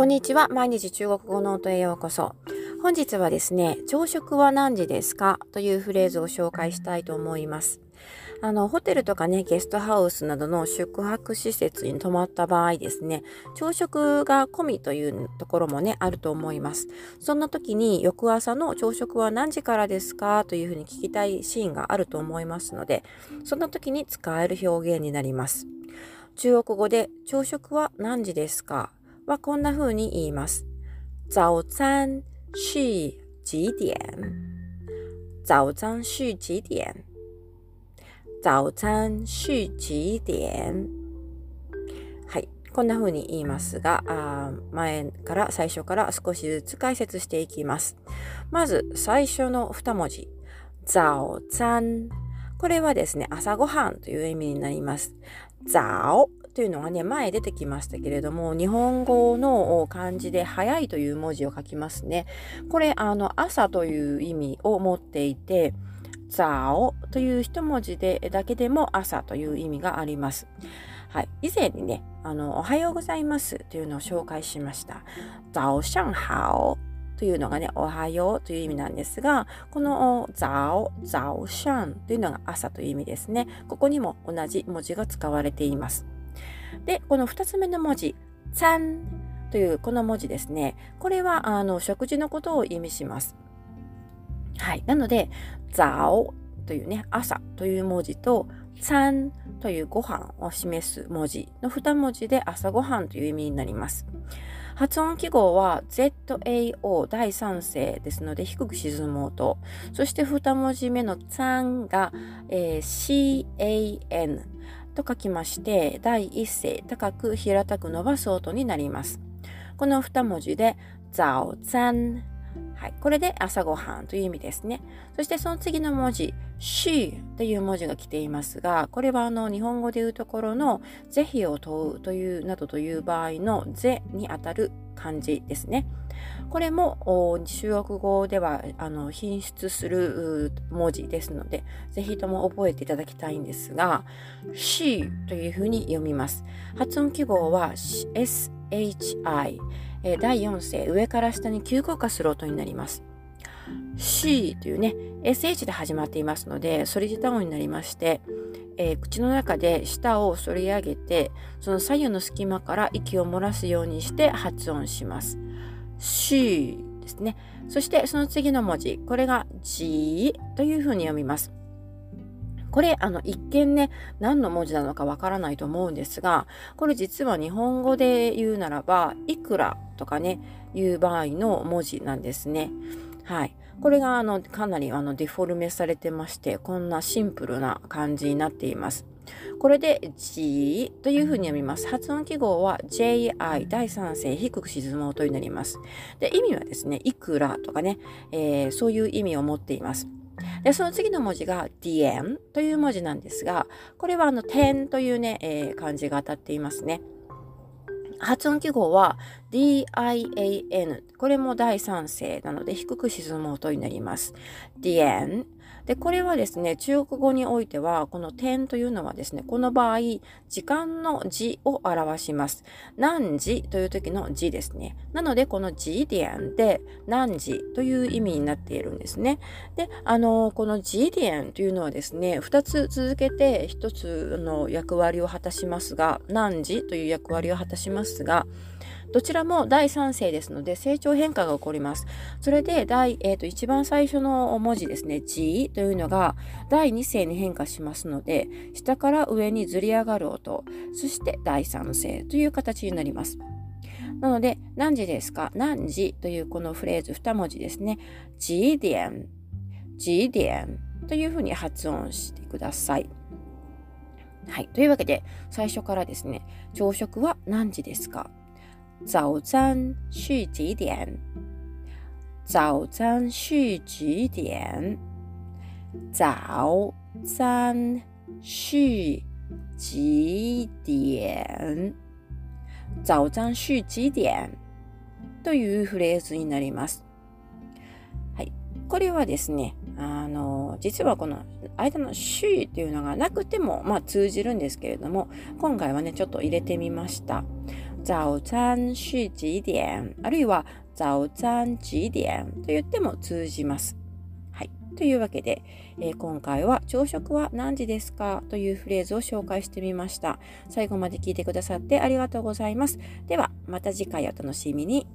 こんにちは。毎日中国語ノートへようこそ。本日はですね、朝食は何時ですか？というフレーズを紹介したいと思います。あの、ホテルとかね、ゲストハウスなどの宿泊施設に泊まった場合ですね、朝食が込みというところもね、あると思います。そんな時に、翌朝の朝食は何時からですか？というふうに聞きたいシーンがあると思いますので、そんな時に使える表現になります。中国語で朝食は何時ですか？はこんな風に言います。早餐是几点？早餐是几点？早餐是几点？はい。こんな風に言いますが、あ前から最初から少しずつ解説していきます。まず最初の2文字。早餐。これはですね、朝ごはんという意味になります。早というのがね、前出てきましたけれども、日本語の漢字で早いという文字を書きますね。これ、あの、朝という意味を持っていて、ザオという一文字でだけでも朝という意味があります。はい。以前にね、あの、おはようございますというのを紹介しました。早上好というのがね、おはようという意味なんですが、この早、早上というのが朝という意味ですね。ここにも同じ文字が使われています。で、この2つ目の文字、ちゃんというこの文字ですね。これはあの食事のことを意味します。はい。なので、ザオというね、朝という文字と、さんというご飯を示す文字の2文字で朝ごはんという意味になります。発音記号は ZAO 第3声ですので低く沈む音。そして2文字目のツァンが、えー、CAN と書きまして、第1声高く平たく伸ばす音になります。この2文字で、ザオザン。はい。これで朝ごはんという意味ですね。そしてその次の文字、しという文字が来ていますが、これはあの日本語でいうところの是非を問うというなどという場合の是にあたる漢字ですね。これも中国語ではあの品質する文字ですので、ぜひとも覚えていただきたいんですが、しというふうに読みます。発音記号は SHI、え第4声上から下に急降下する音になります。C というね、SH で始まっていますので、ソリジタ音になりまして、えー、口の中で舌を反り上げて、その左右の隙間から息を漏らすようにして発音します。C ですね。そしてその次の文字、これが G というふうに読みます。これ、あの、一見ね、何の文字なのかわからないと思うんですが、これ実は日本語で言うならば、いくらとかね、いう場合の文字なんですね。はい。これが、あの、かなり、あの、デフォルメされてまして、こんなシンプルな感じになっています。これで G というふうに読みます。発音記号は JI 第三声低く沈む音になります。で、意味はですね、いくらとかね、えー、そういう意味を持っています。で、その次の文字が DN という文字なんですが、これはあの点というね、えー、漢字が当たっていますね。発音記号は DIAN。これも第三声なので低く沈む音になります。DN で、これはですね、中国語においては、この点というのはですね、この場合、時間の字を表します。何時という時の字ですね。なので、この時点で何時という意味になっているんですね。で、あの、この時点というのはですね、2つ続けて1つの役割を果たしますが、何時という役割を果たしますが、どちらも第3世ですので成長変化が起こります。それで第、えーと、一番最初の文字ですね、G というのが第2世に変化しますので、下から上にずり上がる音、そして第3世という形になります。なので、何時ですか？何時というこのフレーズ2文字ですね。G 点、G 点というふうに発音してください。はい。というわけで、最初からですね、朝食は何時ですか？早餐是几点？早餐是几点？早餐是几点？早餐是几点？というフレーズになります。はい。これはですね、あの、実はこの間の週というのがなくても、まあ通じるんですけれども、今回はね、ちょっと入れてみました。早餐是几点あるいは早餐几点と言っても通じます。はい。というわけで、えー、今回は朝食は何時ですか？というフレーズを紹介してみました。最後まで聞いてくださってありがとうございます。では、また次回お楽しみに。